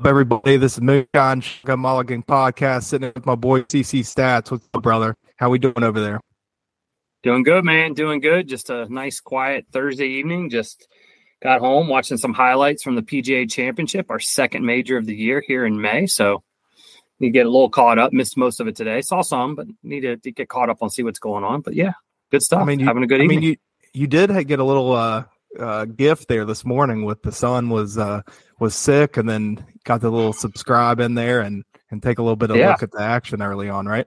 up, everybody? This is Moonshine Shotgun Mulligan podcast. Sitting with my boy CC Stats. What's up, brother? How we doing over there? Doing good, man. Doing good. Just a nice, quiet Thursday evening. Just got home watching some highlights from the PGA Championship, our second major of the year here in May. So need to get a little caught up. Missed most of it today. Saw some, but need to, to get caught up on see what's going on. But yeah, good stuff. I mean, you, having a good I evening. mean, you you did get a little uh, uh, gift there this morning with the son was uh, was sick, and then got the little subscribe in there and and take a little bit of Yeah. look at the action early on, right?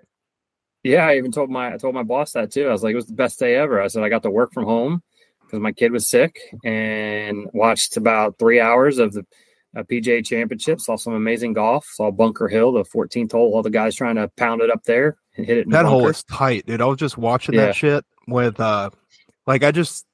Yeah, I even told my I told my boss that too. I was like, it was the best day ever. I said I got to work from home because my kid was sick and watched about three hours of the uh, PGA Championship. Saw some amazing golf. Saw Bunker Hill, the 14th hole. All the guys trying to pound it up there and hit it. In the That hole is tight, dude. I was just watching Yeah. that shit with uh, like I just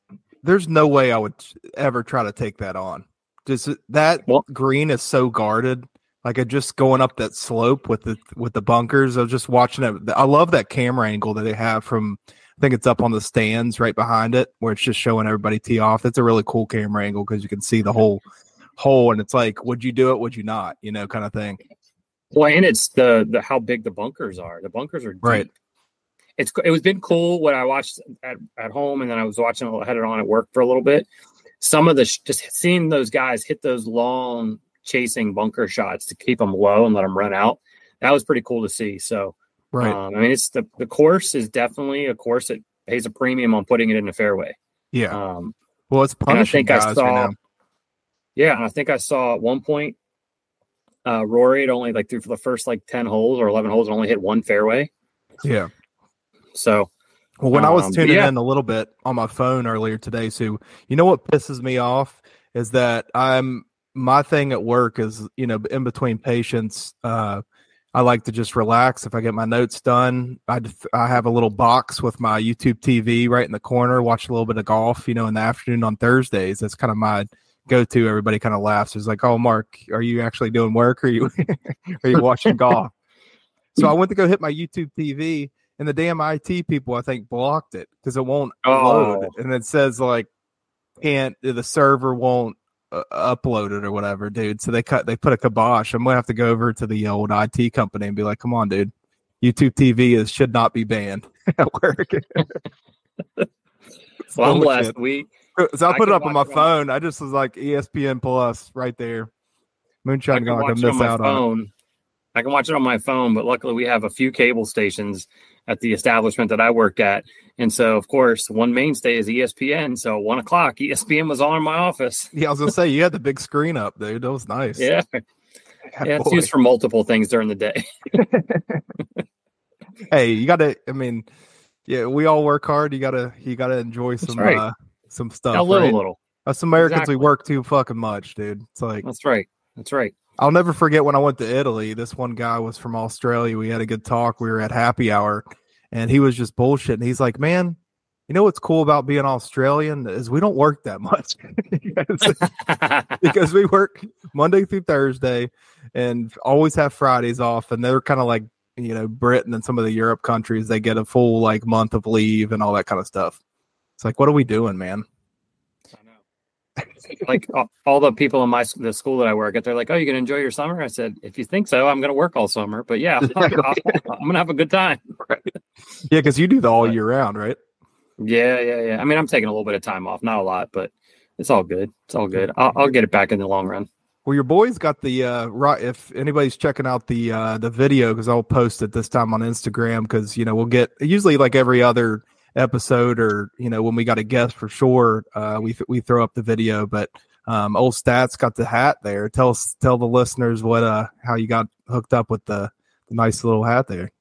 there's no way I would ever try to take that on. Just uh, that Well- green is so guarded. Like I just going up that slope with the with the bunkers. I was just watching it. I love that camera angle that they have from. I think it's up on the stands right behind it, where it's just showing everybody tee off. It's a really cool camera angle because you can see the whole hole, and it's like, would you do it? Would you not? You know, kind of thing. Well, and it's the the how big the bunkers are. The bunkers are deep. Right. It's it was been cool when I watched at, at home, and then I was watching it had it on at work for a little bit. Some of the just seeing those guys hit those long chasing bunker shots to keep them low and let them run out. That was pretty cool to see. So, Right. um, I mean, it's the the course is definitely a course that pays a premium on putting it in the fairway. yeah. Um, Well, it's and I punishing think I guys right saw, now. yeah, and I think I saw at one point, uh, Rory had only like through for the first like ten holes or eleven holes, and only hit one fairway. Yeah. So Well, when I was Um, tuning yeah. in a little bit on my phone earlier today, Sue, you know what pisses me off is that I'm my thing at work is you know in between patients, uh, I like to just relax. If I get my notes done, I I have a little box with my YouTube TV right in the corner, watch a little bit of golf, you know, in the afternoon on Thursdays. That's kind of my go to. Everybody kind of laughs. It's like, oh, Mark, are you actually doing work? Or are you are you watching golf? So I went to go hit my YouTube TV, and the damn IT people I think blocked it because it won't load, Oh. and it says like can't the server won't uh, upload it or whatever, dude. So they cut they put a kibosh. I'm gonna have to go over to the old IT company and be like, come on, dude. YouTube TV is should not be banned at work. well, I'm Bullshit. blessed. So I I put it up on my it phone. I just was like ESPN Plus right there. Moonshine gonna miss on my out on it. phone. I can watch it on my phone, but luckily we have a few cable stations at the establishment that I worked at, and so of course one mainstay is ESPN. So one o'clock, ESPN was on in my office. Yeah, I was gonna say you had the big screen up, dude. That was nice. Yeah, yeah, it's used for multiple things during the day. hey, you gotta. I mean, yeah, we all work hard. You gotta, you gotta enjoy some, right. uh, some stuff. a little, right? little. Us Americans, Exactly. we work too fucking much, dude. It's like That's right. That's right. I'll never forget when I went to Italy. This one guy was from Australia. We had a good talk. We were at happy hour, and he was just bullshitting. He's like, "Man, you know what's cool about being Australian is we don't work that much because, because we work Monday through Thursday, and always have Fridays off. And they're kind of like you know Britain and some of the Europe countries. They get a full like month of leave and all that kind of stuff. It's like, what are we doing, man? Like all, all the people in my the school that I work at, they're like, "Oh, you're gonna enjoy your summer?" I said, "If you think so, I'm gonna work all summer." But yeah, I'll- I'm gonna have a good time. Yeah, because you do the all Right. year round, right? Yeah, yeah, yeah. I mean, I'm taking a little bit of time off, not a lot, but it's all good. It's all good. I'll, I'll get it back in the long run. Well, your boys got the uh right. If anybody's checking out the uh the video, because I'll post it this time on Instagram, because you know we'll get usually like every other episode, or you know when we got a guest for sure, uh we we throw up the video. But um, old stats got the hat there. Tell us, tell the listeners what uh how you got hooked up with the, the nice little hat there.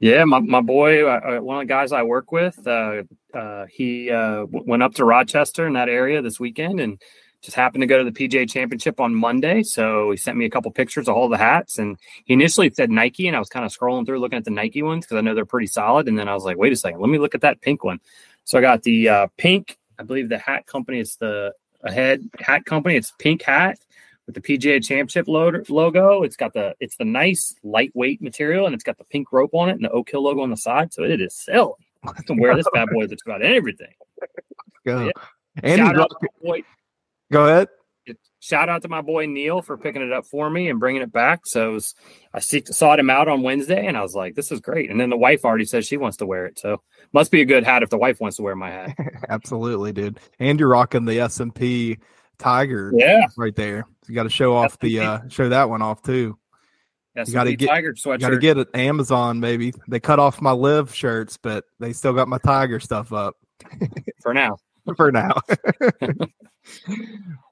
Yeah, my, my boy, uh, uh, one of the guys I work with, uh, uh, he uh, went up to Rochester in that area this weekend and just happened to go to the PGA Championship on Monday. So he sent me a couple pictures of all the hats, and he initially said Nike, and I was kind of scrolling through looking at the Nike ones because I know they're pretty solid. And then I was like, wait a second, let me look at that pink one. So I got the uh, pink. I believe the hat company. It's the ahead hat company. It's pink hat with the PGA Championship lo- logo. It's got the it's the nice lightweight material, and it's got the pink rope on it and the Oak Hill logo on the side. So it is silly. I can wear this bad boy. That's about everything. Go. Yeah. Shout out rock- boy, go ahead. shout out to my boy Neil for picking it up for me and bringing it back. So was, I see, sought him out on Wednesday, and I was like, "This is great." And then the wife already says she wants to wear it, so must be a good hat if the wife wants to wear my hat. Absolutely, dude. And you're rocking the S and P Tiger, yeah, right there. You got to show off S&P. the uh, show that one off too. S&P you got to get Tiger sweatshirt. Got to get it Amazon, maybe. They cut off my live shirts, but they still got my Tiger stuff up for now. for now.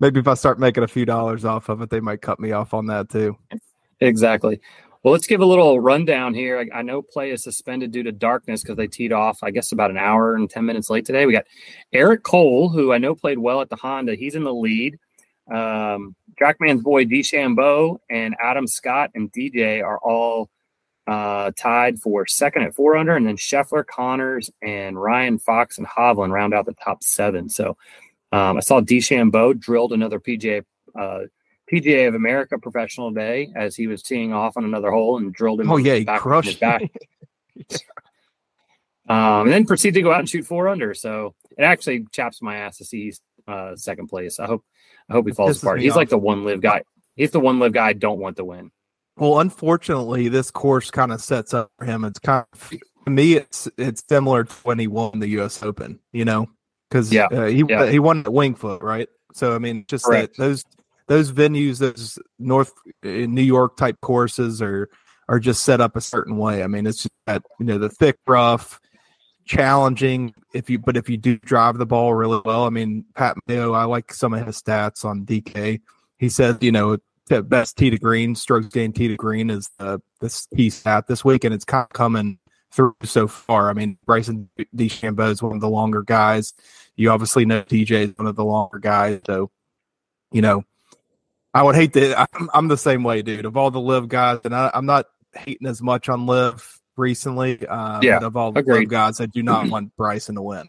Maybe if I start making a few dollars off of it, they might cut me off on that too. Exactly. Well, let's give a little rundown here. I, I know play is suspended due to darkness because they teed off, I guess, about an hour and 10 minutes late today. We got Eric Cole, who I know played well at the Honda. He's in the lead. Um, Trackman's boy DeChambeau and Adam Scott and DJ are all uh, tied for second at four under, and then Scheffler, Conners, and Ryan Fox and Hovland round out the top seven. So um, I saw DeChambeau drilled another PGA uh, PGA of America professional day as he was teeing off on another hole and drilled him. Oh yeah, he crushed his back. um, and then proceeded to go out and shoot four under. So it actually chaps my ass to see he's uh, second place. I hope I hope he falls apart. He's off. like the one LIV guy. He's the one LIV guy I don't want to win. Well, unfortunately, this course kind of sets up for him. It's kind of to me, it's it's similar to when he won the U.S. Open. You know, because yeah, uh, he yeah. he won at Wingfoot, right? So I mean, just that those those venues, those North uh, New York type courses are are just set up a certain way. I mean, it's just that you know the thick, rough, challenging. If you but if you do drive the ball really well, I mean, Pat Mayo, I like some of his stats on DK. He said, you know, the best tee to green, strokes gained tee to green is the this key stat this week, and it's kind of coming through so far. I mean, Bryson DeChambeau is one of the longer guys. You obviously know DJ is one of the longer guys. So, you know, I would hate to. I'm, I'm the same way, dude. Of all the LIV guys, and I, am not hating as much on LIV recently. Uh, yeah, of all the agreed. LIV guys, I do not want Bryson to win.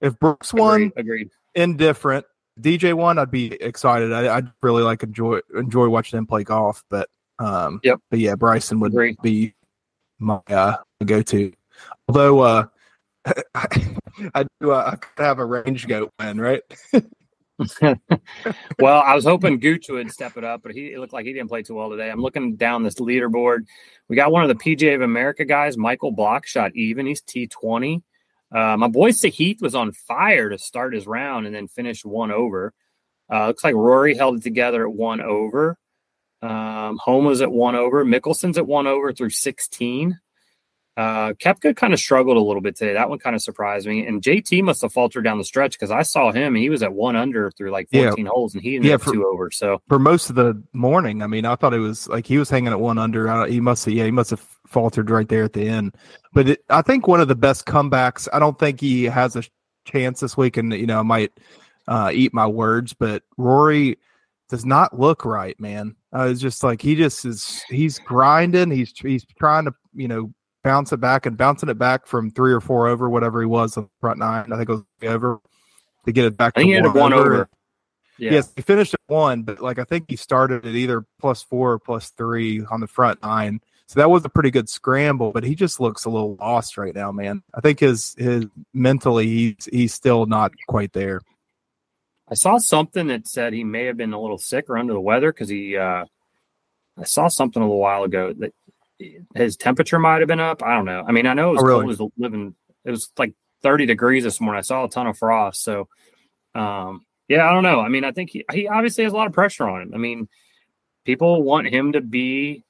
If Brooks won, agreed. agreed. Indifferent. DJ won, I'd be excited. I, would really like enjoy enjoy watching him play golf. But um, yep. But yeah, Bryson would Agreed. be my uh, go to. Although uh, I I do, uh, I could have a range goat win, right? well, I was hoping Gooch would step it up, but he it looked like he didn't play too well today. I'm looking down this leaderboard. We got one of the PGA of America guys, Michael Block, shot even. He's T20. Uh, my boy Sahith was on fire to start his round and then finished one over. Uh, looks like Rory held it together at one over. Um, Homa was at one over. Mickelson's at one over through 16. Uh, Koepka kind of struggled a little bit today. That one kind of surprised me. And JT must have faltered down the stretch because I saw him. and He was at one under through like 14 yeah. holes and he ended yeah, up for, two over. So for most of the morning, I mean, I thought it was like he was hanging at one under. he must have, yeah, he must have faltered right there at the end. But it, I think one of the best comebacks, I don't think he has a chance this week. And, you know, I might uh, eat my words, but Rory does not look right, man. Uh, it's just like he just is, he's grinding. He's, he's trying to, you know, bounce it back and bouncing it back from three or four over, whatever he was on the front nine. I think it was over to get it back. I think he had one over. over. Yeah. Yes, he finished at one, but like I think he started at either plus four or plus three on the front nine. So that was a pretty good scramble, but he just looks a little lost right now, man. I think his his mentally he's he's still not quite there. I saw something that said he may have been a little sick or under the weather because he uh I saw something a little while ago that his temperature might have been up. I don't know. I mean, I know it was oh, really? cold. It was living. It was like 30 degrees this morning. I saw a ton of frost. So, um, yeah, I don't know. I mean, I think he, he obviously has a lot of pressure on him. I mean, people want him to be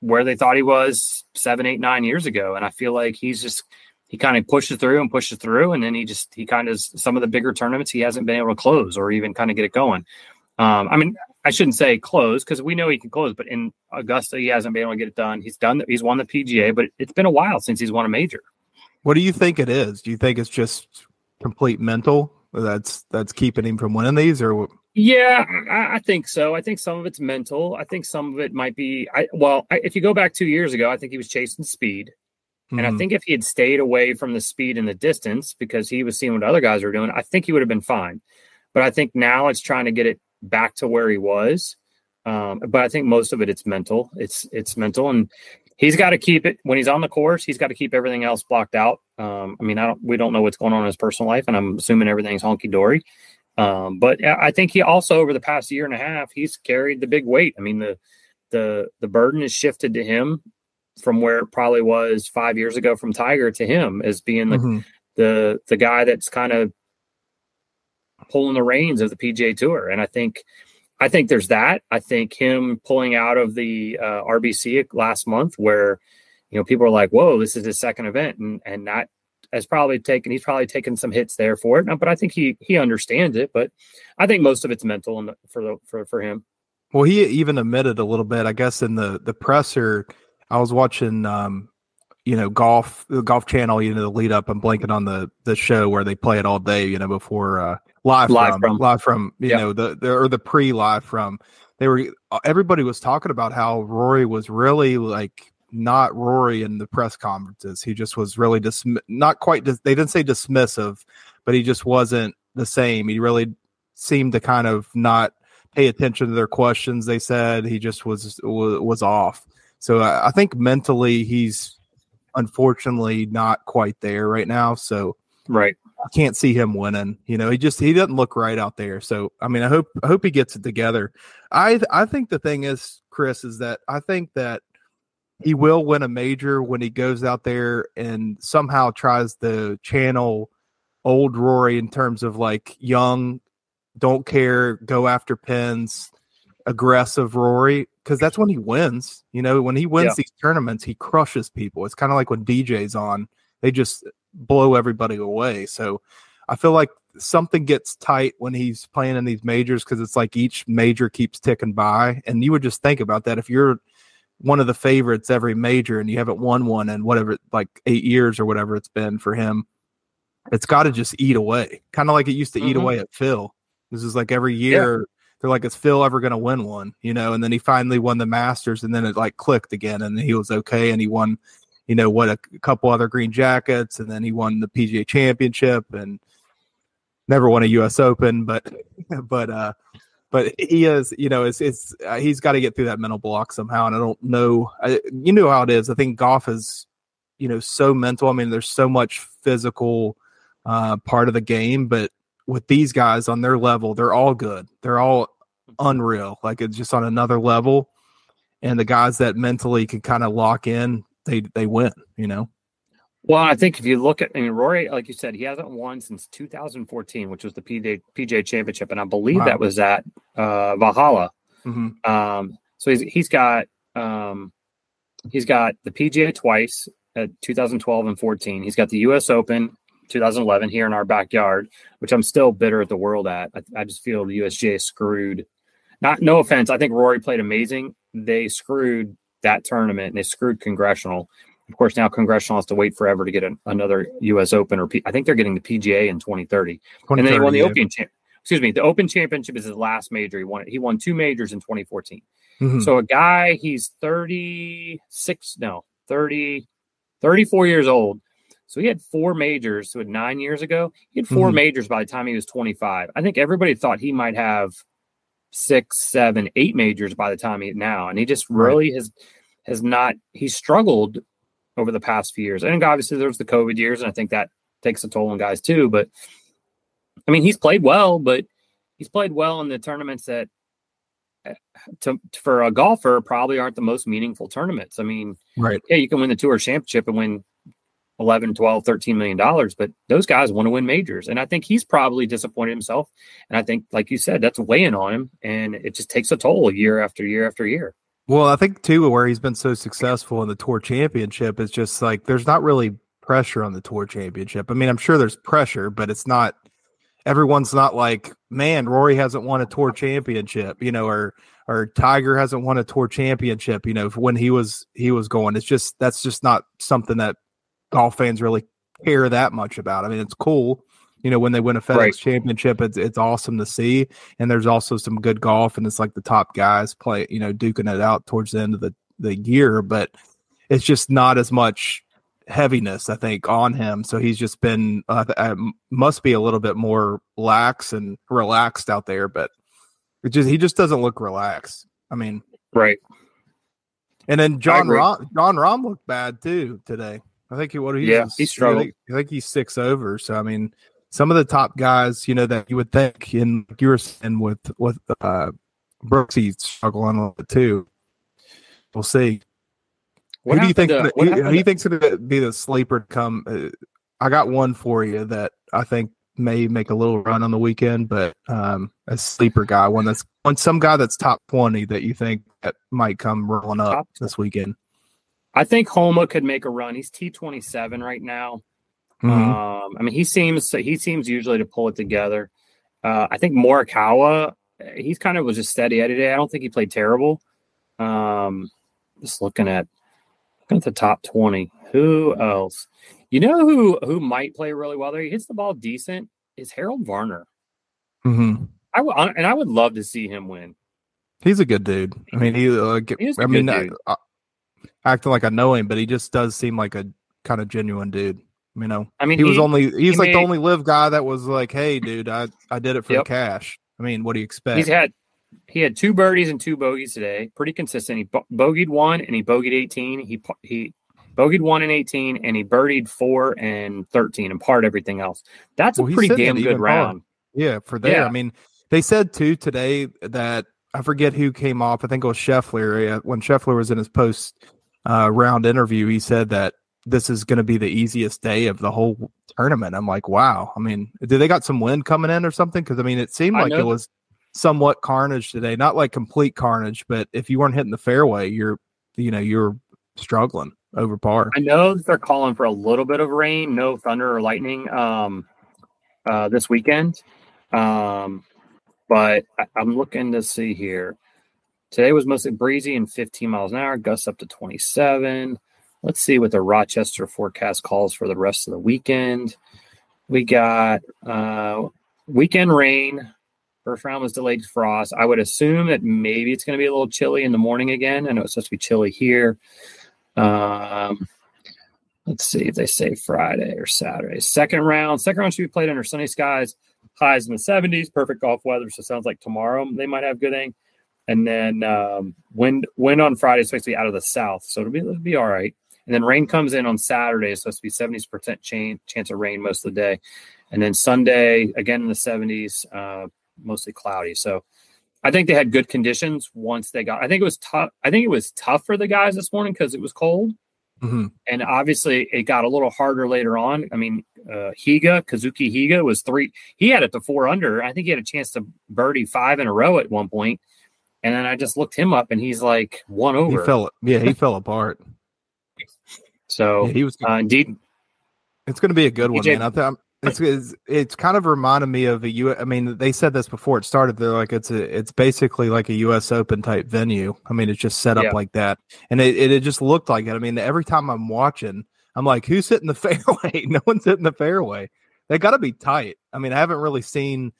where they thought he was seven, eight, nine years ago. And I feel like he's just, he kind of pushes through and pushes through. And then he just, he kind of, some of the bigger tournaments, he hasn't been able to close or even kind of get it going. Um, I mean, I shouldn't say close because we know he can close, but in Augusta, he hasn't been able to get it done. He's done, he's won the PGA, but it's been a while since he's won a major. What do you think it is? Do you think it's just complete mental that's that's keeping him from winning these, or yeah, I, I, think so. I think some of it's mental. I think some of it might be. I, well, I, if you go back two years ago, I think he was chasing speed, mm-hmm. and I hmm. think if he had stayed away from the speed and the distance because he was seeing what other guys were doing, I think he would have been fine. But I think now it's trying to get it back to where he was. Um, but I think most of it it's mental. It's it's mental, and he's got to keep it when he's on the course. He's got to keep everything else blocked out. Um, I mean, I don't we don't know what's going on in his personal life, and I'm assuming everything's honky dory. Um, but I think he also over the past year and a half he's carried the big weight. I mean the the the burden is shifted to him from where it probably was five years ago from Tiger to him as being the mm-hmm. the the guy that's kind of pulling the reins of the PGA Tour. And I think I think there's that. I think him pulling out of the uh, RBC last month, where you know people are like, "Whoa, this is his second event," and and that has probably taken he's probably taken some hits there for it. But I think he he understands it. But I think most of it's mental and for the, for for him. Well, he even admitted a little bit, I guess, in the the presser. I was watching, um, you know, golf the golf channel. You know, the lead up. I'm blanking on the the show where they play it all day. You know, before uh, live, live from, from, live from you yep. know the, the or the pre live from. They were everybody was talking about how Rory was really like not Rory in the press conferences. He just was really dis- not quite. Dis- they didn't say dismissive, but he just wasn't the same. He really seemed to kind of not pay attention to their questions. They said he just was was, was off. So I, I think mentally he's unfortunately not quite there right now. So right, I can't see him winning. You know, he just he doesn't look right out there. So I mean, I hope I hope he gets it together. I I think the thing is, Chris, is that I think that he will win a major when he goes out there and somehow tries to channel old Rory in terms of like young, don't care, go after pins, aggressive Rory, because that's when he wins. You know, when he wins yeah. these tournaments, he crushes people. It's kind of like when DJ's on, they just blow everybody away. So I feel like something gets tight when he's playing in these majors because it's like each major keeps ticking by. And you would just think about that if you're one of the favorites every major and you haven't won one in whatever like eight years or whatever it's been for him it's got to just eat away kind of like it used to mm-hmm. eat away at phil this is like every year yeah. They're like is phil ever going to win one you know and then he finally won the masters and then it like clicked again and he was okay and he won you know what a, couple other green jackets and then he won the pga championship and never won a us open but but uh but he is, you know, it's it's uh, he's got to get through that mental block somehow. And I don't know, I, you know how it is. I think golf is, you know, so mental. I mean, there's so much physical uh, part of the game, but with these guys on their level, they're all good. They're all unreal. Like it's just on another level. And the guys that mentally can kind of lock in, they they win. You know. Well, I think if you look at, I mean, Rory, like you said, he hasn't won since 2014, which was the PJ, PJ Championship, and I believe wow. that was at uh, Valhalla. Mm-hmm. Um, so he's he's got um, he's got the PGA twice at 2012 and 14. He's got the U.S. Open 2011 here in our backyard, which I'm still bitter at the world at. I, I just feel the USGA screwed. Not no offense, I think Rory played amazing. They screwed that tournament and they screwed Congressional of course, now Congressional has to wait forever to get an, another U.S. Open, or P, I think they're getting the PGA in 2030. 2030 and then he won the yeah. Open. Cha- excuse me, the Open Championship is his last major. He won. He won two majors in 2014. Mm-hmm. So a guy, he's 36, no, 30, 34 years old. So he had four majors. So nine years ago, he had 4 mm-hmm. majors by the time he was 25. I think everybody thought he might have six, seven, eight majors by the time he now, and he just really right. has has not. He struggled over the past few years. And obviously there's the COVID years, and I think that takes a toll on guys too. But I mean, he's played well, but he's played well in the tournaments that eh, to, for a golfer probably aren't the most meaningful tournaments. I mean, right. Yeah, you can win the tour championship and win 11, 12, 13 million dollars, but those guys want to win majors. And I think he's probably disappointed himself. And I think, like you said, that's weighing on him and it just takes a toll year after year after year. Well, I think too, where he's been so successful in the tour championship is just like there's not really pressure on the tour championship. I mean, I'm sure there's pressure, but it's not everyone's not like, man, Rory hasn't won a tour championship, you know, or or Tiger hasn't won a tour championship, you know, when he was he was going. It's just that's just not something that golf fans really care that much about. I mean, it's cool you know when they win a FedEx right. championship it's it's awesome to see and there's also some good golf and it's like the top guys play you know duking it out towards the end of the the year but it's just not as much heaviness i think on him so he's just been uh, uh, must be a little bit more lax and relaxed out there but it just he just doesn't look relaxed i mean right and then Jon Rahm, Jon Rahm looked bad too today. I think he what he yeah he struggled. I think, I think he's six over. So I mean, some of the top guys, you know, that you would think in you were saying with with uh Brooksy struggling a little bit too. We'll see. What who do you think? To, who, who do you think's going to be the sleeper to come? Uh, I got one for you that I think may make a little run on the weekend, but um, a sleeper guy, one that's one some guy that's top twenty that you think that might come rolling up top this weekend. I think Homa could make a run. He's T twenty seven right now. Mm-hmm. Um, I mean, he seems he seems usually to pull it together. Uh, I think Morikawa, he's kind of was just steady at it. I don't think he played terrible. Um, just looking at looking at the top twenty. Who else? You know who who might play really well there? He hits the ball decent. Is Harold Varner? Mm-hmm. I w- and I would love to see him win. He's a good dude. I mean, he. Uh, I mean, I, I, acting like I know him, but he just does seem like a kind of genuine dude. You know, I mean, he, he was only he's he like made, the only LIV guy that was like, "Hey, dude, I I did it for yep. the cash." I mean, what do you expect? He's had he had two birdies and two bogeys today, pretty consistent. He bo- bogeyed one and he bogeyed eighteen. He he bogeyed one and eighteen, and he birdied four and thirteen, and part everything else. That's well, a pretty damn good round. Yeah, for there. Yeah. I mean, they said too today that I forget who came off. I think it was Scheffler. When Scheffler was in his post uh, round interview, he said that this is going to be the easiest day of the whole tournament. I'm like, wow. I mean, did they got some wind coming in or something? Because I mean, it seemed like it was somewhat carnage today. Not like complete carnage, but if you weren't hitting the fairway, you're, you know, you're struggling over par. I know they're calling for a little bit of rain, no thunder or lightning, um, uh, this weekend. Um, but I'm looking to see here. Today was mostly breezy and 15 miles an hour, gusts up to 27. Let's see what the Rochester forecast calls for the rest of the weekend. We got uh, weekend rain. First round was delayed frost. I would assume that maybe it's going to be a little chilly in the morning again. I know it's supposed to be chilly here. Um, let's see if they say Friday or Saturday. Second round. Second round should be played under sunny skies. Highs in the 70s. Perfect golf weather. So it sounds like tomorrow they might have good thing. And then um, wind wind on Friday is supposed to be out of the south, so it'll be it'll be all right. And then rain comes in on Saturday. It's supposed to be 70% chance, chance of rain most of the day. And then Sunday, again in the 70s, uh, mostly cloudy. So I think they had good conditions once they got. I think it was tough. I think it was tough for the guys this morning because it was cold. Mm-hmm. And obviously, it got a little harder later on. I mean, uh, Higa, Kazuki Higa was three. He had it to four under. I think he had a chance to birdie five in a row at one point. And then I just looked him up, and he's like one over. He fell. Yeah, he fell apart. So yeah, he was uh, indeed. It's going to be a good one, man. I th- it's, it's it's kind of reminded me of a U. I mean, they said this before it started. They're like it's a it's basically like a U.S. Open type venue. I mean, it's just set up yeah. like that, and it, it, it just looked like it. I mean, every time I'm watching, I'm like, who's hitting the fairway? no one's hitting the fairway. They got to be tight. I mean, I haven't really seen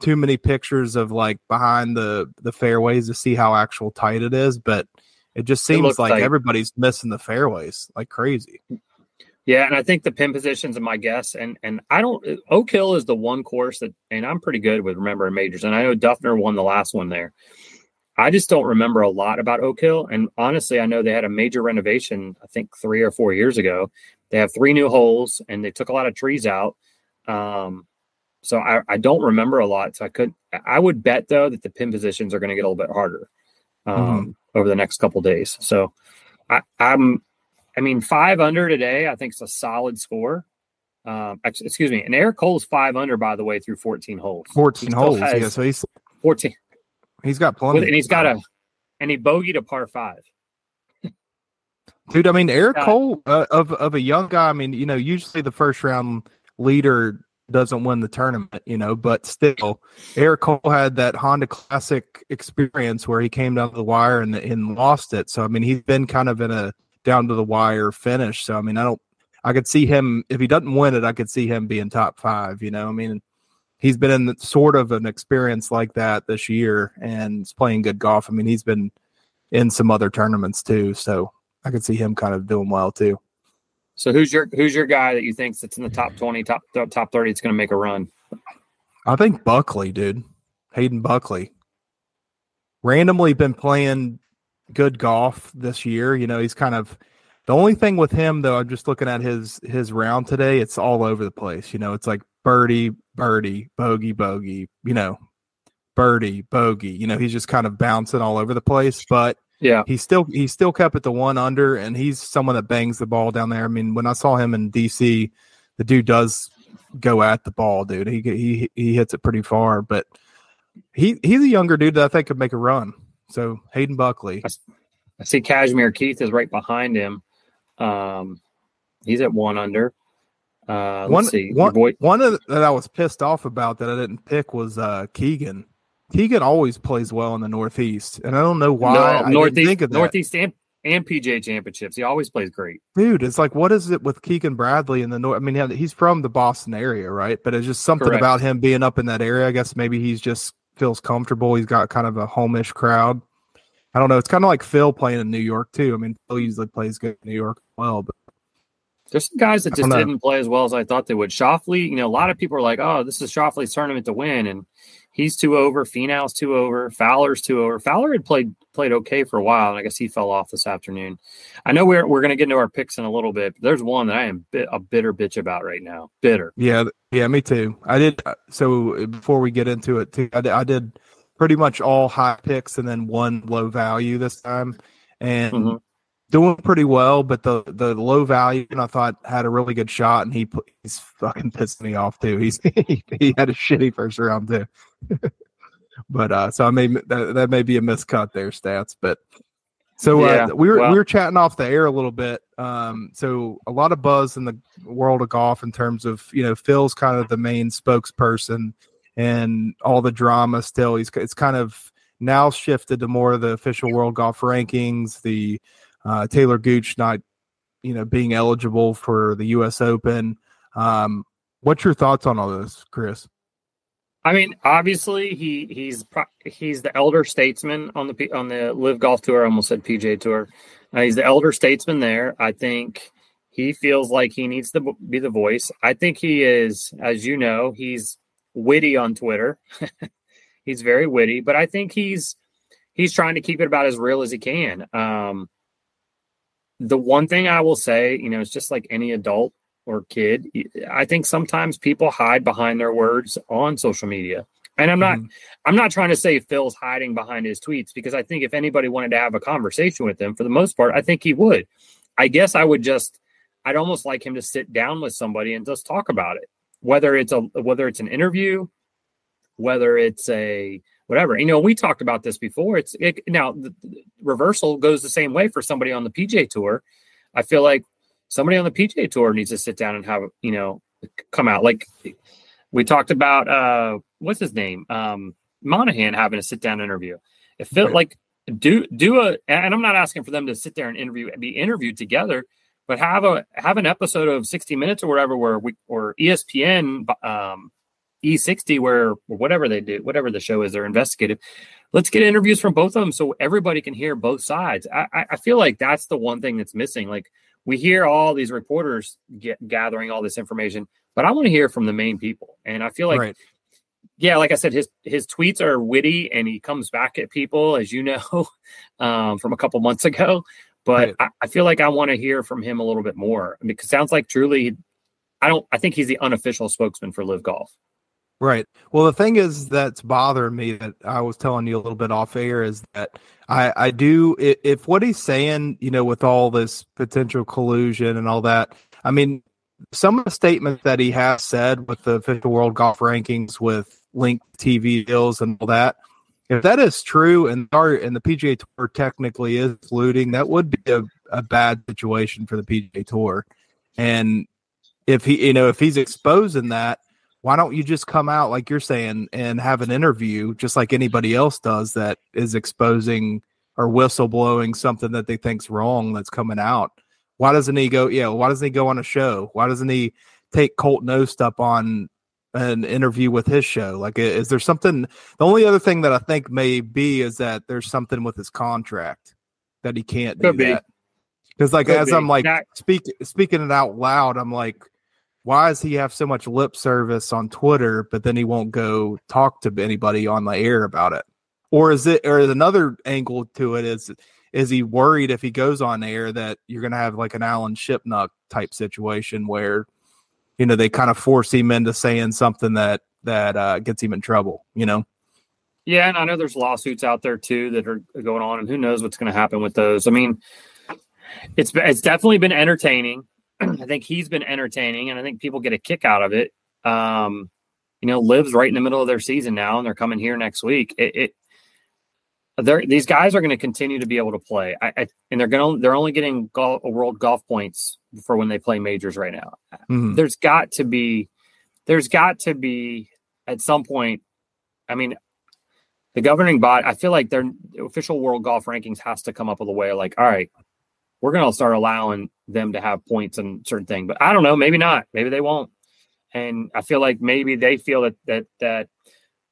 too many pictures of like behind the the fairways to see how actual tight it is, but it just seems like tight. everybody's missing the fairways like crazy. Yeah, and I think the pin positions are my guess. And and I don't uh, Oak Hill is the one course that and I'm pretty good with remembering majors. And I know Dufner won the last one there. I just don't remember a lot about Oak Hill. And honestly, I know they had a major renovation, I think three or four years ago. They have three new holes and they took a lot of trees out. Um, so I, I don't remember a lot. So I could I would bet though that the pin positions are going to get a little bit harder. Um, mm-hmm over the next couple days. So I, am I mean, five under today, I think it's a solid score. Um, excuse me, and Eric Cole's five under by the way through 14 holes. 14 holes, yeah. So he's 14. He's got plenty, and he's got a, and he bogeyed a par five. Dude, I mean, Eric Cole uh, of of a young guy. I mean, you know, usually the first round leader doesn't win the tournament, you know, but still, Eric Cole had that Honda Classic experience where he came down to the wire and, and lost it. So, I mean, he's been kind of in a down to the wire finish. So, I mean, I don't, I could see him, if he doesn't win it, I could see him being top five, you know, I mean, he's been in sort of an experience like that this year and is playing good golf. I mean, he's been in some other tournaments too. So, I could see him kind of doing well too. So who's your who's your guy that you think that's in the top twenty, top top thirty? It's going to make a run. I think Buckley, dude, Hayden Buckley. Randomly been playing good golf this year. You know, he's kind of the only thing with him though. I'm just looking at his his round today. It's all over the place. You know, it's like birdie, birdie, bogey, bogey, you know, birdie, bogey. You know, he's just kind of bouncing all over the place, but yeah, he still he still kept it the one under, and he's someone that bangs the ball down there. I mean, when I saw him in DC, the dude does go at the ball, dude. He he he hits it pretty far, but he he's a younger dude that I think could make a run. So Hayden Buckley. I see Cashmere Keith is right behind him. Um, he's at one under. Uh, one, see. One, boy- one of the, that I was pissed off about that I didn't pick was uh, Keegan. Keegan always plays well in the Northeast, and I don't know why. No, Northeast, Northeast and, and PGA Championships. He always plays great, dude. It's like, what is it with Keegan Bradley in the North? I mean, he's from the Boston area, right? But it's just something Correct. about him being up in that area. I guess maybe he's just feels comfortable. He's got kind of a homish crowd. I don't know. It's kind of like Phil playing in New York too. I mean, Phil usually plays good in New York well, but there's some guys that just didn't play as well as I thought they would. Schauffele, you know, a lot of people are like, "Oh, this is Schauffele's tournament to win," and he's two over. Finau's two over. Fowler's two over. Fowler had played played okay for a while, and I guess he fell off this afternoon. I know we're we're going to get into our picks in a little bit. But there's one that I am bit, a bitter bitch about right now. Bitter. Yeah, yeah, me too. I did. Uh, so before we get into it, too, I did, I did pretty much all high picks and then one low value this time, and. Mm-hmm doing pretty well, but the the low value and I thought had a really good shot, and he he's fucking pissed me off too. He's he, he had a shitty first round too. but uh, so I may that, that may be a miscut there, stats. But so uh, we were well. we were chatting off the air a little bit. Um, so a lot of buzz in the world of golf in terms of you know Phil's kind of the main spokesperson and all the drama. Still, he's it's kind of now shifted to more of the official world golf rankings. The uh, Talor Gooch not, you know, being eligible for the U.S. Open. Um, what's your thoughts on all this, Chris? I mean, obviously he he's he's the elder statesman on the on the LIV Golf Tour. I almost said PJ Tour. Uh, he's the elder statesman there. I think he feels like he needs to be the voice. I think he is, as you know, he's witty on Twitter. he's very witty, but I think he's he's trying to keep it about as real as he can. Um, the one thing I will say, you know, it's just like any adult or kid. I think sometimes people hide behind their words on social media. And I'm not mm-hmm. I'm not trying to say Phil's hiding behind his tweets because I think if anybody wanted to have a conversation with him for the most part, I think he would. I guess I would just I'd almost like him to sit down with somebody and just talk about it. Whether it's a whether it's an interview, whether it's a whatever. You know, we talked about this before. It's it, now the, the reversal goes the same way for somebody on the PJ tour. I feel like somebody on the PJ tour needs to sit down and have you know come out like we talked about. uh What's his name? Um Monahan having a sit down interview. It felt right. like do do a and I'm not asking for them to sit there and interview and be interviewed together, but have a have an episode of 60 minutes or whatever where we or ESPN um E60 where whatever they do, whatever the show is, they're investigative. Let's get interviews from both of them so everybody can hear both sides. I, I feel like that's the one thing that's missing. Like we hear all these reporters get gathering all this information, but I want to hear from the main people. And I feel like, right. yeah, like I said, his his tweets are witty and he comes back at people, as you know, um, from a couple months ago. But right. I, I feel like I want to hear from him a little bit more because it sounds like truly, I don't. I think he's the unofficial spokesman for LIV Golf. Right. Well, the thing is that's bothering me that I was telling you a little bit off air is that I I do if what he's saying, you know, with all this potential collusion and all that. I mean, some of the statements that he has said with the official world golf rankings with linked TV deals and all that. If that is true and our and the PGA Tour technically is looting, that would be a, a bad situation for the PGA Tour. And if he, you know, if he's exposing that, why don't you just come out like you're saying and have an interview just like anybody else does that is exposing or whistleblowing something that they think's wrong that's coming out? Why doesn't he go yeah why doesn't he go on a show? Why doesn't he take colt Knost up on an interview with his show? Like is there something the only other thing that i think may be is that there's something with his contract that he can't do Could that. Because like Could as be. i'm like speak, speaking it out loud i'm like why does he have so much lip service on Twitter, but then he won't go talk to anybody on the air about it? Or is it, or is another angle to it is, is he worried if he goes on air that you're going to have like an Alan Shipnuck type situation where, you know, they kind of force him into saying something that that uh, gets him in trouble. You know. Yeah, and I know there's lawsuits out there too that are going on, and who knows what's going to happen with those. I mean, it's it's definitely been entertaining. I think he's been entertaining, and I think people get a kick out of it. Um, you know, LIV's right in the middle of their season now, and they're coming here next week. It, it they're, these guys are going to continue to be able to play, I, I, and they're going to they're only getting golf, world golf points for when they play majors right now. Mm-hmm. There's got to be, there's got to be at some point. I mean, the governing body. I feel like their official world golf rankings has to come up with a way like, all right, we're going to start allowing them to have points and certain thing. But I don't know, maybe not. Maybe they won't. And I feel like maybe they feel that that that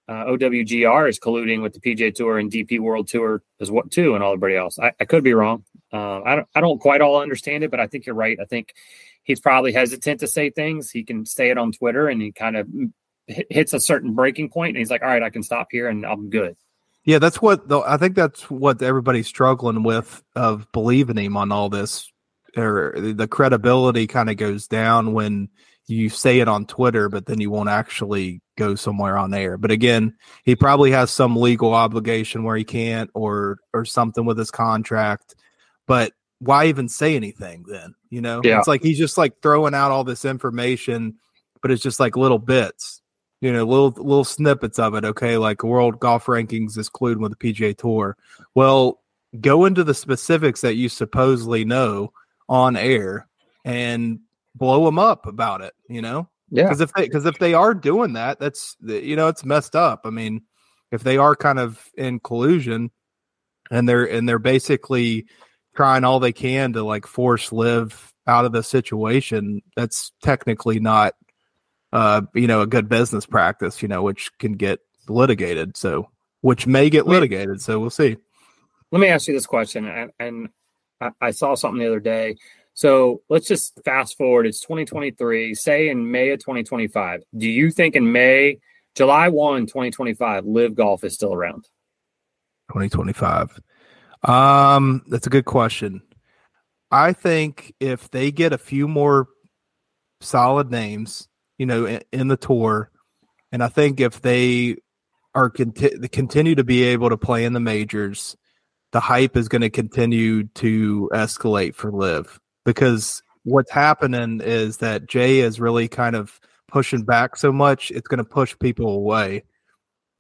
uh, OWGR is colluding with the PJ Tour and DP World Tour as what too, and all everybody else. I, I could be wrong. Uh, I don't I don't quite all understand it, but I think you're right. I think he's probably hesitant to say things. He can say it on Twitter, and he kind of hits a certain breaking point, and he's like, "All right, I can stop here, and I'm good." Yeah, that's what though. I think that's what everybody's struggling with of believing him on all this, or the credibility kind of goes down when you say it on Twitter, but then you won't actually go somewhere on air. But again, he probably has some legal obligation where he can't, or or something with his contract. But why even say anything then? You know, yeah. it's like he's just like throwing out all this information, but it's just like little bits, you know, little little snippets of it. Okay, like world golf rankings is clued with the PGA Tour. Well, go into the specifics that you supposedly know on air and blow them up about it. You know, yeah. Because if they because if they are doing that, that's you know it's messed up. I mean, if they are kind of in collusion, and they're and they're basically trying all they can to like force LIV out of the situation, that's technically not uh you know a good business practice. You know, which can get litigated. So which may get litigated. So we'll see. Let me ask you this question, and, and I, I saw something the other day so let's just fast forward. It's 2023. Say in May of 2025. Do you think in May, July 1, 2025, LIV Golf is still around? 2025. Um, that's a good question. I think if they get a few more solid names, you know, in, in the tour, and I think if they are conti- continue to be able to play in the majors, the hype is going to continue to escalate for LIV because what's happening is that Jay is really kind of pushing back so much, it's going to push people away.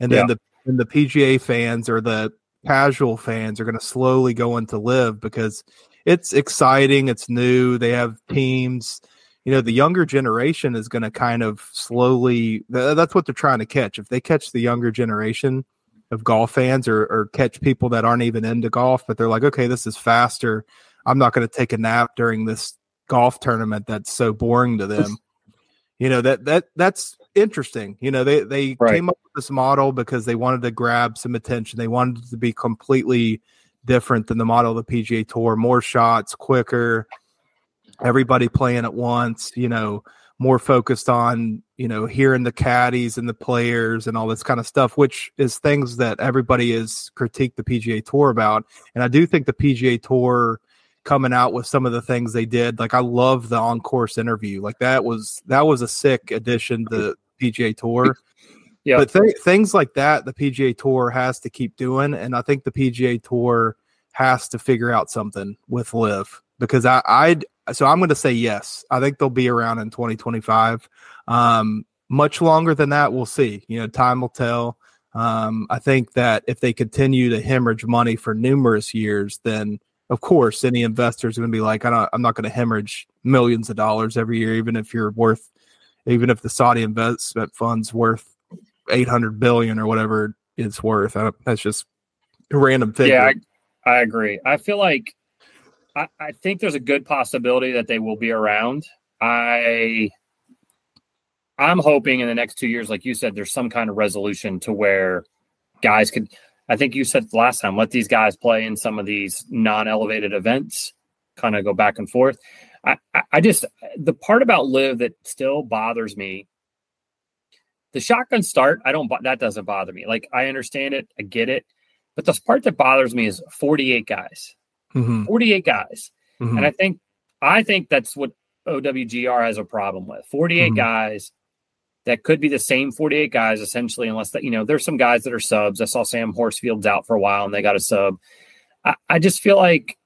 And then yeah. the and the PGA fans or the casual fans are going to slowly go into LIV because it's exciting, it's new, they have teams. You know, the younger generation is going to kind of slowly that's what they're trying to catch. If they catch the younger generation of golf fans or, or catch people that aren't even into golf, but they're like, okay, this is faster I'm not going to take a nap during this golf tournament that's so boring to them. you know that that that's interesting. You know they they right. came up with this model because they wanted to grab some attention. They wanted to be completely different than the model of the PGA Tour. More shots, quicker, everybody playing at once. You know, more focused on you know hearing the caddies and the players and all this kind of stuff, which is things that everybody is critiqued the PGA Tour about. And I do think the PGA Tour coming out with some of the things they did. Like I love the on course interview. Like that was that was a sick addition to PGA Tour. Yeah. But th- things like that, the PGA Tour has to keep doing, and I think the PGA Tour has to figure out something with LIV because I I so I'm going to say yes. I think they'll be around in 2025. Um, much longer than that, we'll see. You know, time will tell. Um, I think that if they continue to hemorrhage money for numerous years, then of course, any investor is going to be like, I am not going to hemorrhage millions of dollars every year, even if you're worth, even if the Saudi investment fund's worth 800 billion or whatever it's worth. that's just a random figure. Yeah, I, I agree. I feel like I, I think there's a good possibility that they will be around. I I'm hoping in the next two years, like you said, there's some kind of resolution to where guys could I think you said last time, let these guys play in some of these non-elevated events, kind of go back and forth. I, I just the part about LIV that still bothers me. The shotgun start, I don't. That doesn't bother me. Like I understand it, I get it, but the part that bothers me is 48 guys, mm-hmm. 48 guys, mm-hmm. and I think I think that's what OWGR has a problem with. 48 mm-hmm. guys that could be the same 48 guys essentially, unless that, you know, there's some guys that are subs. I saw Sam Horsfield's out for a while and they got a sub. I, I just feel like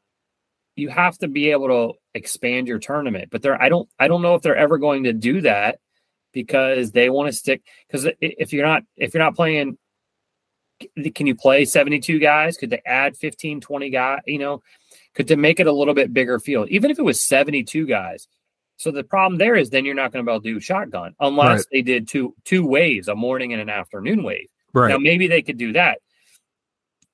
you have to be able to expand your tournament, but there, I don't, I don't know if they're ever going to do that because they want to stick. Because if you're not, if you're not playing, can you play 72 guys? Could they add 15, 20 guys? You know, could to make it a little bit bigger field, even if it was 72 guys, so the problem there is then you're not going to be able to do shotgun unless right. they did two two waves, a morning and an afternoon wave. Right. Now maybe they could do that.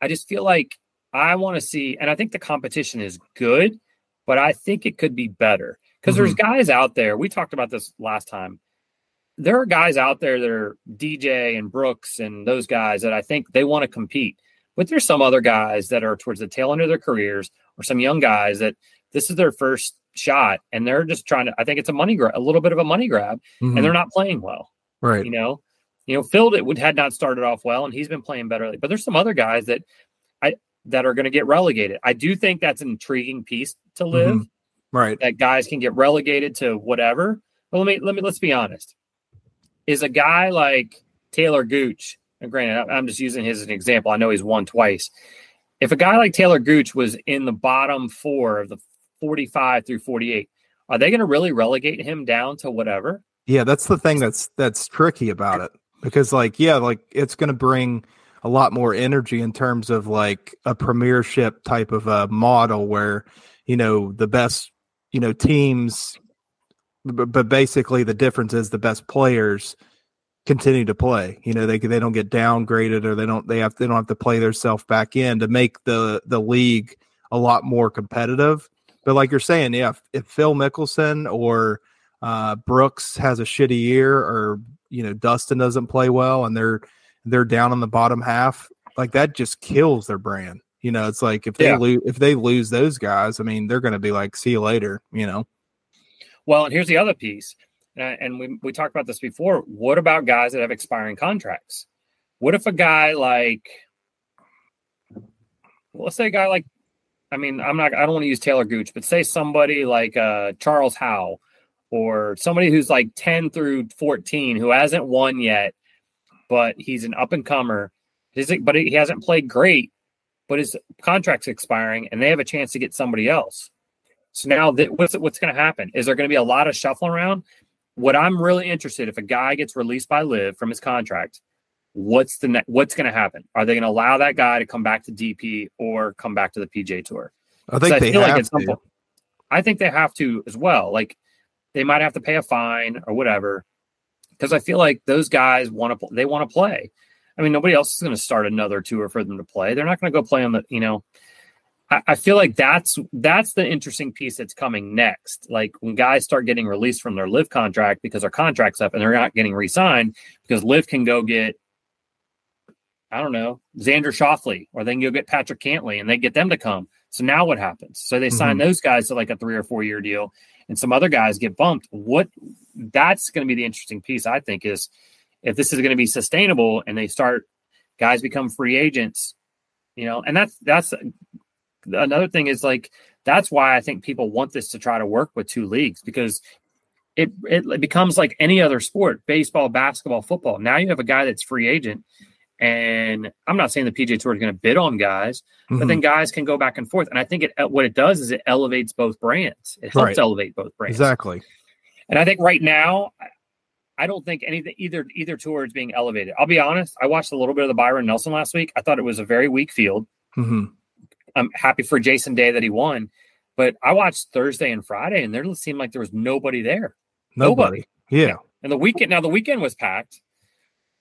I just feel like I want to see, and I think the competition is good, but I think it could be better because mm-hmm. there's guys out there. We talked about this last time. There are guys out there that are DJ and Brooks and those guys that I think they want to compete. But there's some other guys that are towards the tail end of their careers or some young guys that this is their first shot and they're just trying to i think it's a money grab a little bit of a money grab mm-hmm. and they're not playing well right you know you know phil it would had not started off well and he's been playing better but there's some other guys that i that are going to get relegated i do think that's an intriguing piece to LIV mm-hmm. right that guys can get relegated to whatever but let me let me let's be honest is a guy like Talor Gooch and granted i'm just using his as an example i know he's won twice if a guy like Talor Gooch was in the bottom four of the 45 through 48. Are they going to really relegate him down to whatever? Yeah, that's the thing that's that's tricky about it because like yeah, like it's going to bring a lot more energy in terms of like a premiership type of a model where you know the best you know teams but, but basically the difference is the best players continue to play you know they they don't get downgraded or they don't they have they don't have to play themselves back in to make the the league a lot more competitive but like you're saying, yeah, if, if Phil Mickelson or uh, Brooks has a shitty year, or you know Dustin doesn't play well, and they're they're down in the bottom half, like that just kills their brand. You know, it's like if they yeah. lose if they lose those guys, I mean, they're going to be like, see you later. You know. Well, and here's the other piece, and we we talked about this before. What about guys that have expiring contracts? What if a guy like, well, let's say a guy like I mean, I'm not, I don't want to use Talor Gooch, but say somebody like uh, Charles Howell or somebody who's like 10 through 14 who hasn't won yet, but he's an up and comer. But he hasn't played great, but his contract's expiring and they have a chance to get somebody else. So now what's, what's going to happen? Is there going to be a lot of shuffling around? What I'm really interested if a guy gets released by LIV from his contract, what's the ne- what's going to happen? Are they going to allow that guy to come back to DP or come back to the PGA Tour? I think they have like to. Point, I think they have to as well. Like they might have to pay a fine or whatever because I feel like those guys want to they want to play. I mean, nobody else is going to start another tour for them to play. They're not going to go play on the you know. I, I feel like that's that's the interesting piece that's coming next. Like when guys start getting released from their LIV contract because their contract's up and they're not getting re-signed because LIV can go get I don't know, Xander Schauffele, or they can go get Patrick Cantlay and they get them to come. So now what happens? So they sign mm-hmm. those guys to like a three or four year deal, and some other guys get bumped. What that's going to be the interesting piece, I think, is if this is going to be sustainable and they start guys become free agents, you know, and that's that's another thing is like that's why I think people want this to try to work with two leagues because it it becomes like any other sport, baseball, basketball, football. Now you have a guy that's free agent and I'm not saying the PGA Tour is going to bid on guys, mm-hmm. but then guys can go back and forth. And I think it what it does is it elevates both brands. It helps right. elevate both brands. Exactly. And I think right now, I don't think anything either either tour is being elevated. I'll be honest. I watched a little bit of the Byron Nelson last week. I thought it was a very weak field. Mm-hmm. I'm happy for Jason Day that he won, but I watched Thursday and Friday, and there seemed like there was nobody there. Nobody. nobody. Yeah. And the weekend now the weekend was packed,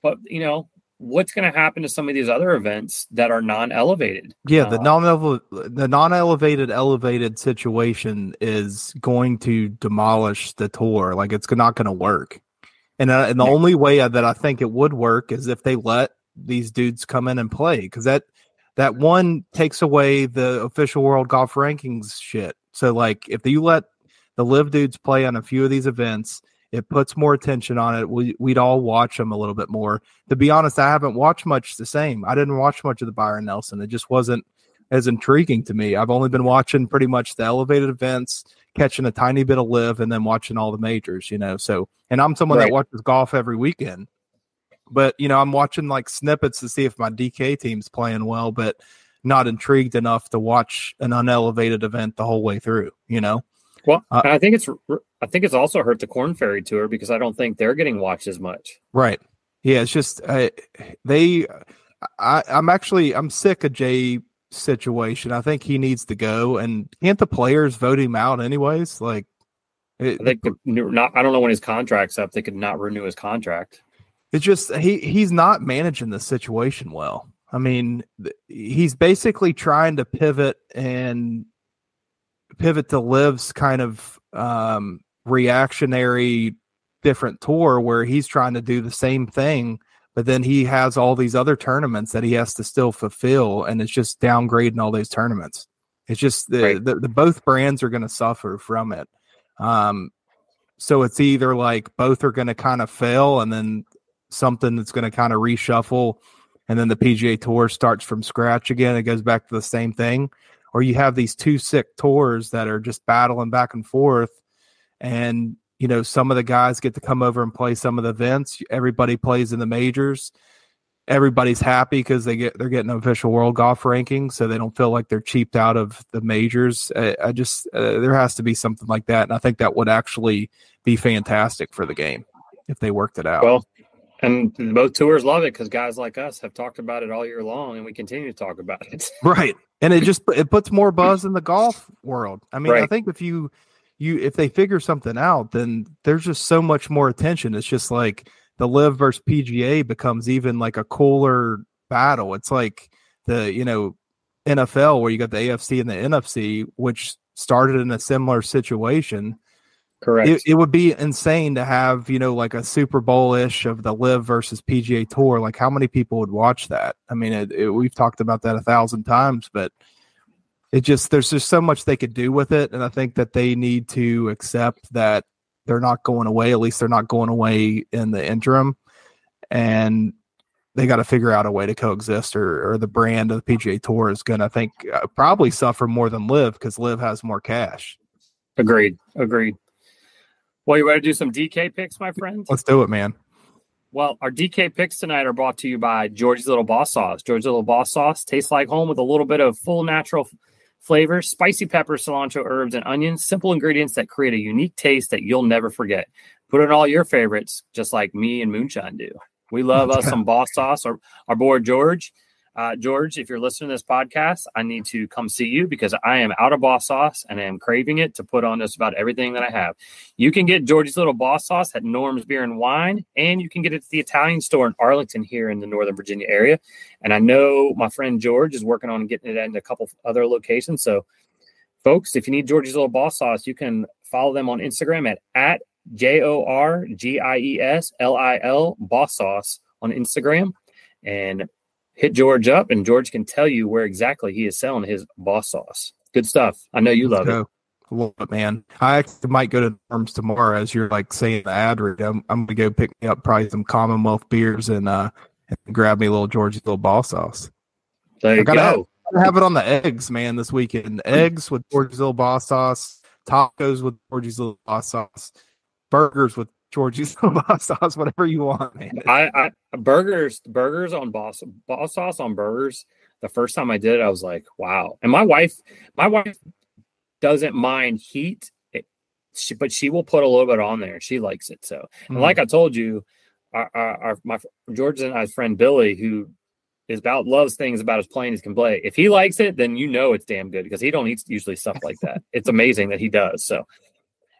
but you know what's going to happen to some of these other events that are non-elevated yeah the uh, non the non-elevated elevated situation is going to demolish the tour like it's not going to work and, uh, and the only way that i think it would work is if they let these dudes come in and play because that that one takes away the official world golf rankings shit so like if you let the LIV dudes play on a few of these events it puts more attention on it. We, would all watch them a little bit more. To be honest, I haven't watched much the same. I didn't watch much of the Byron Nelson. It just wasn't as intriguing to me. I've only been watching pretty much the elevated events, catching a tiny bit of LIV, and then watching all the majors. You know, so and I'm someone right. that watches golf every weekend, but you know, I'm watching like snippets to see if my DK team's playing well, but not intrigued enough to watch an unelevated event the whole way through. You know. Well, uh, I think it's I think it's also hurt the Corn Ferry Tour because I don't think they're getting watched as much. Right. Yeah, it's just uh, they. I, I'm actually I'm sick of Jay situation. I think he needs to go. And can't the players vote him out anyways? Like, it, they could not. I don't know when his contract's up. They could not renew his contract. It's just he he's not managing the situation well. I mean, he's basically trying to pivot and pivot to LIV's kind of um, reactionary different tour where he's trying to do the same thing but then he has all these other tournaments that he has to still fulfill and it's just downgrading all those tournaments it's just the, right. the, the, both brands are going to suffer from it um so it's either like both are going to kind of fail and then something that's going to kind of reshuffle and then the pga tour starts from scratch again it goes back to the same thing. Or you have these two sick tours that are just battling back and forth and you know some of the guys get to come over and play some of the events everybody plays in the majors everybody's happy because they get they're getting official world golf ranking so they don't feel like they're cheaped out of the majors. I, I just uh, there has to be something like that and i think that would actually be fantastic for the game if they worked it out. Well and both tours love it because guys like us have talked about it all year long and we continue to talk about it right and it just it puts more buzz in the golf world i mean right. i think if you you if they figure something out, then there's just so much more attention. It's just like the LIV versus PGA becomes even like a cooler battle. It's like the you know NFL where you got the AFC and the NFC, which started in a similar situation. Correct. It, it would be insane to have you know like a Super Bowl ish of the LIV versus PGA Tour. Like how many people would watch that? I mean, it, it, we've talked about that a thousand times, but it just there's just so much they could do with it and i think that they need to accept that they're not going away at least they're not going away in the interim and they got to figure out a way to coexist or, or the brand of the pga tour is going to think uh, probably suffer more than LIV because LIV has more cash agreed agreed well you ready to do some dk picks my friend let's do it man well, our DK picks tonight are brought to you by George's Little Boss Sauce. George's Little Boss Sauce tastes like home with a little bit of full natural flavor, spicy pepper, cilantro, herbs, and onions. Simple ingredients that create a unique taste that you'll never forget. Put in all your favorites, just like me and Moonshine do. We love us some boss sauce. Our, our boy George uh, George, if you're listening to this podcast, I need to come see you because I am out of boss sauce and I am craving it to put on just about everything that I have. You can get George's Little Boss Sauce at Norm's Beer and Wine, and you can get it at the Italian store in Arlington here in the Northern Virginia area. And I know my friend George is working on getting it in a couple other locations. So, folks, if you need George's Little Boss Sauce, you can follow them on Instagram at, at J O R G I E S L I L Boss Sauce on Instagram. And hit George up, and George can tell you where exactly he is selling his boss sauce. Good stuff. I know you love it. Love it, man. I actually might go to Norm's tomorrow as you're like saying the ad read. I'm, I'm gonna go pick me up probably some Commonwealth beers and uh and grab me a little George's little boss sauce. There you I gotta go. Have, have it on the eggs, man, this weekend. Eggs with George's little boss sauce, tacos with George's little boss sauce, burgers with Georgie's boss sauce, whatever you want, man. I, I burgers, burgers on boss boss sauce on burgers. The first time I did it, I was like, wow. And my wife, my wife doesn't mind heat, it, she, but she will put a little bit on there. She likes it. So, and mm. like I told you, our, our, our my George and I's friend Billy, who is about loves things about as plain as can play. If he likes it, then you know it's damn good because he don't eat usually stuff like that. it's amazing that he does. So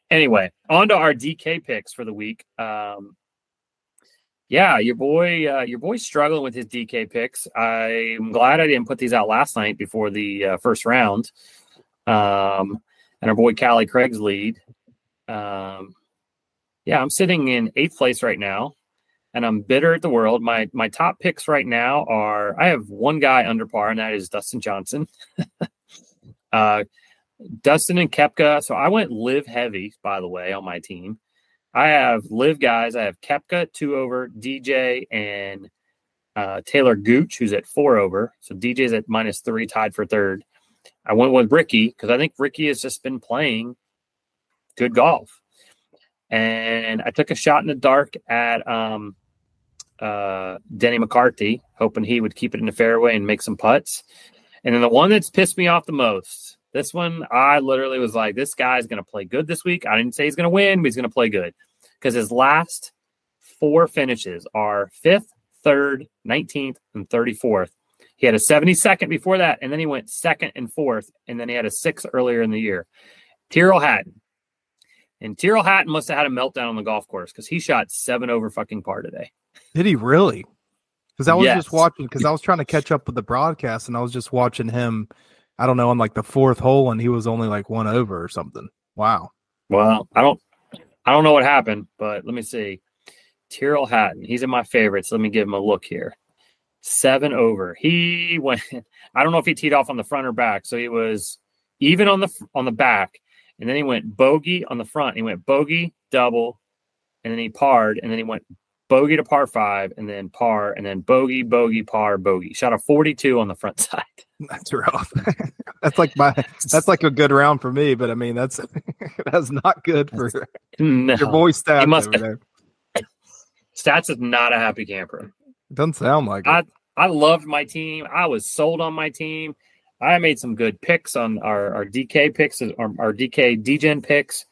Anyway, on to our DK picks for the week. Um, yeah, your boy, uh, your boy's struggling with his DK picks. I'm glad I didn't put these out last night before the uh, first round. Um, and our boy Callie Craig's lead. Um, yeah, I'm sitting in eighth place right now, and I'm bitter at the world. My my top picks right now are I have one guy under par, and that is Dustin Johnson. uh, Dustin and Koepka. So I went LIV heavy, by the way, on my team. I have LIV guys. I have Koepka two over DJ and uh, Talor Gooch, who's at four over. So DJ's at minus three, tied for third. I went with Rickie because I think Rickie has just been playing good golf. And I took a shot in the dark at um, uh, Denny McCarthy, hoping he would keep it in the fairway and make some putts. And then the one that's pissed me off the most, this one, I literally was like, this guy's going to play good this week. I didn't say he's going to win, but he's going to play good because his last four finishes are fifth, third, 19th, and 34th. He had a 72nd before that, and then he went second and fourth, and then he had a six earlier in the year. Tyrrell Hatton. And Tyrrell Hatton must have had a meltdown on the golf course because he shot seven over fucking par today. Did he really? Because I was yes. just watching because I was trying to catch up with the broadcast and I was just watching him. I don't know on like the fourth hole and he was only like one over or something. Wow. Well, I don't, I don't know what happened, but let me see. Tyrrell Hatton, he's in my favorites. Let me give him a look here. Seven over. He went. I don't know if he teed off on the front or back, so he was even on the on the back, and then he went bogey on the front. He went bogey double, and then he parred, and then he went bogey to par five, and then par, and then bogey, bogey, par, bogey. Shot a 42 on the front side. That's rough. that's like my that's like a good round for me, but I mean that's that's not good for no. your boy stats. He must Stats is not a happy camper. It Doesn't sound like it. I, I loved my team. I was sold on my team. I made some good picks on our, our DK picks, our, our DK DGen picks,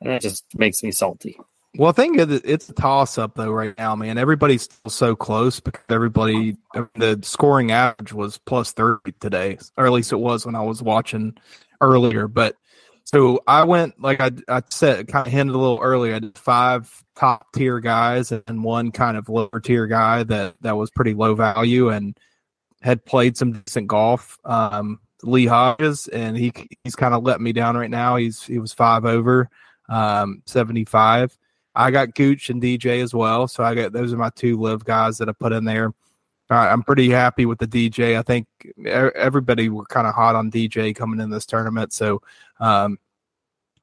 and that just makes me salty. Well, I think it's a toss up though right now, man. Everybody's still so close because everybody the scoring average was plus thirty today, or at least it was when I was watching earlier. But so I went like I I said, kind of hinted a little earlier. I did five top tier guys and one kind of lower tier guy that that was pretty low value and had played some decent golf. Um, Lee Hodges, and he he's kind of let me down right now. He's he was five over, um, seventy five. I got Gooch and DJ as well, so I got those are my two LIV guys that I put in there. Uh, I'm pretty happy with the DJ. I think everybody were kind of hot on DJ coming in this tournament, so um,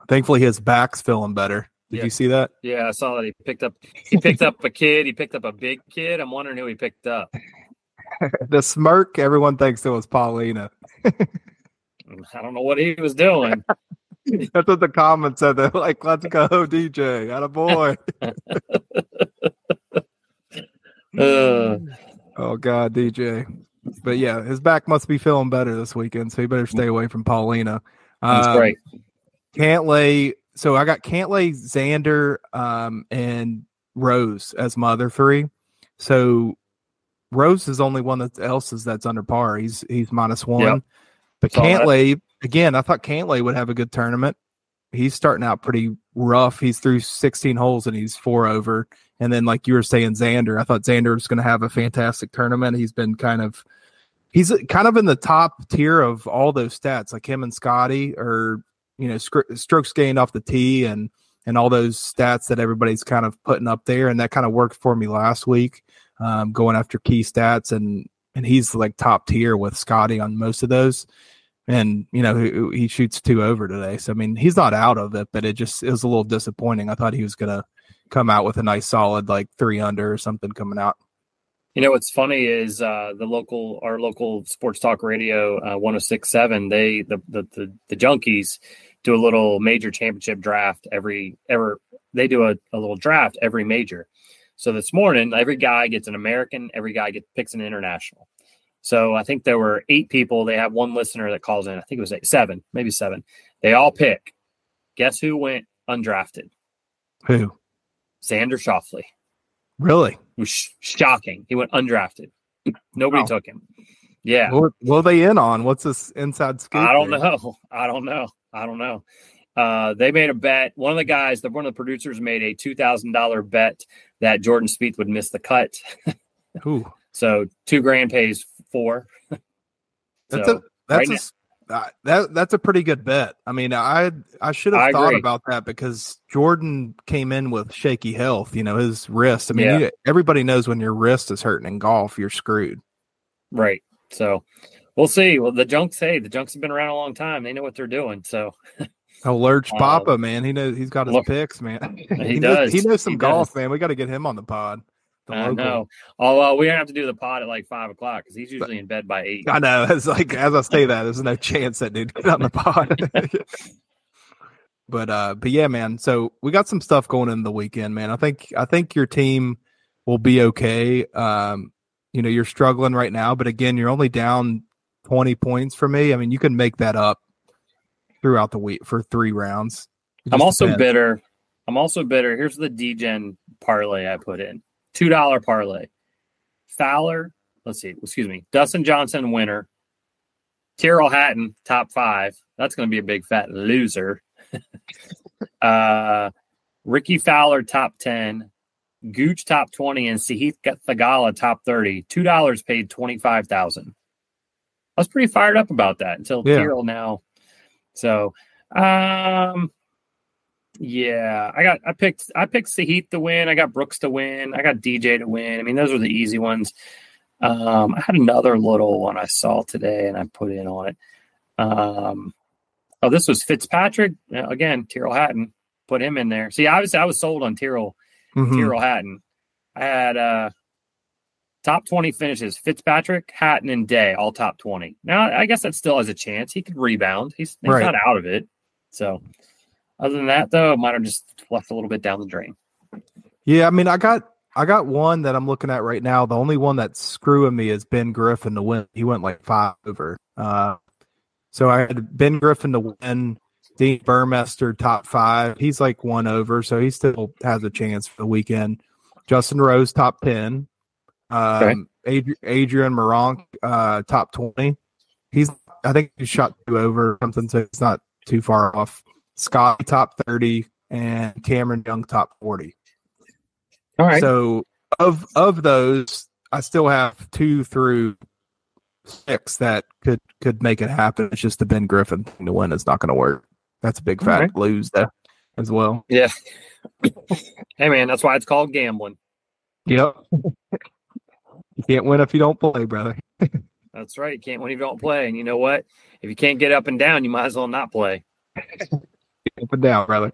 thankfully his back's feeling better. Did yeah. you see that? Yeah, I saw that he picked up he picked up a kid. He picked up a big kid. I'm wondering who he picked up. the smirk. Everyone thinks it was Paulina. I don't know what he was doing. That's what the comments said. They're like, "Let's go, DJ, At a boy." uh, oh God, DJ. But yeah, his back must be feeling better this weekend, so he better stay away from Paulina. That's um, great. Cantlay so I got Cantlay, Xander, um, and Rose as my other three. So Rose is only one that else is that's under par. He's he's minus one. Yep. But Saw Cantlay, that. Again, I thought Cantlay would have a good tournament. He's starting out pretty rough. He's through 16 holes and he's four over. And then, like you were saying, Xander, I thought Xander was going to have a fantastic tournament. He's been kind of, he's kind of in the top tier of all those stats. Like him and Scotty are you know strokes gained off the tee and and all those stats that everybody's kind of putting up there and that kind of worked for me last week um, going after key stats and and he's like top tier with Scotty on most of those and you know he, he shoots two over today so I mean he's not out of it but it just it was a little disappointing I thought he was gonna come out with a nice solid like three under or something coming out you know what's funny is uh, the local our local sports talk radio uh, 1067 they the, the the the junkies do a little major championship draft every ever they do a, a little draft every major. So this morning every guy gets an American, every guy gets picks an international. So I think there were eight people. They have one listener that calls in. I think it was eight, seven, maybe seven. They all pick. Guess who went undrafted? Who? Xander Schauffele. Really? It was sh- shocking. He went undrafted. Nobody took him. Yeah. What, what, are they in on? What's this inside scoop? I don't know. I don't know. I don't know. Uh, they made a bet. One of the guys, the one of the producers, made a two thousand dollar bet that Jordan Spieth would miss the cut. Ooh. So two grand pays four. that's so, a that's right a, uh, that that's a pretty good bet. I mean, I I should have I thought agree. about that because Jordan came in with shaky health. You know, his wrist. I mean, yeah. you, everybody knows when your wrist is hurting in golf, you're screwed. Right. So we'll see. Well, the junks, hey, the junks have been around a long time. They know what they're doing. So. Oh, Lurch uh, Papa, man, he knows he's got his picks, man. He, he does. Knows, he knows some he golf, does. man. We got to get him on the pod. The I local- know. Oh well, we have to do the pod at like five o'clock because he's usually in bed by eight. I know. It's like as I say that, there's no chance that dude get on the pod. but uh, but yeah, man. So we got some stuff going in the weekend, man. I think I think your team will be okay. Um, you know, you're struggling right now, but again, you're only down 20 points for me. I mean, you can make that up throughout the week for three rounds. It I'm also depends. bitter. I'm also bitter. Here's the DGen parlay I put in. Two dollar parlay. Fowler, let's see, excuse me. Dustin Johnson winner. Tyrrell Hatton, top five. That's gonna be a big fat loser. uh Rickie Fowler, top 10. Gooch top 20 and Sahith Theegala top 30. Two dollars paid 25,000. I was pretty fired up about that until Yeah. Now. So um yeah, I got I picked I picked Sahith to win. I got Brooks to win. I got DJ to win. I mean, those were the easy ones. Um, I had another little one I saw today, and I put in on it. Um, oh, this was Fitzpatrick again. Tyrrell Hatton put him in there. See, obviously, I was sold on Tyrrell Mhm. Tyrrell Hatton. I had uh top twenty finishes: Fitzpatrick, Hatton, and Day, all top twenty. Now, I guess that still has a chance. He could rebound. He's, he's Right. not out of it. So, other than that, though, it might have just left a little bit down the drain. Yeah, I mean, I got I got one that I'm looking at right now. The only one that's screwing me is Ben Griffin to win. He went like five over. Uh, so I had Ben Griffin to win. Dean Burmester top five. He's like one over, so he still has a chance for the weekend. Justin Rose top ten. Um, Adri- Adrian Meronk uh, top twenty. He's I think he shot two over or something, so it's not too far off. Scott top thirty and Cameron Young top forty. All right. So of of those, I still have two through six that could could make it happen. It's just the Ben Griffin thing to win is not going to work. That's a big fat Alright. lose there as well. yeah. hey, man, that's why it's called gambling. Yep. you can't win if you don't play, brother. That's right. You can't win if you don't play. And you know what? If you can't get up and down, you might as well not play. Up and down, brother.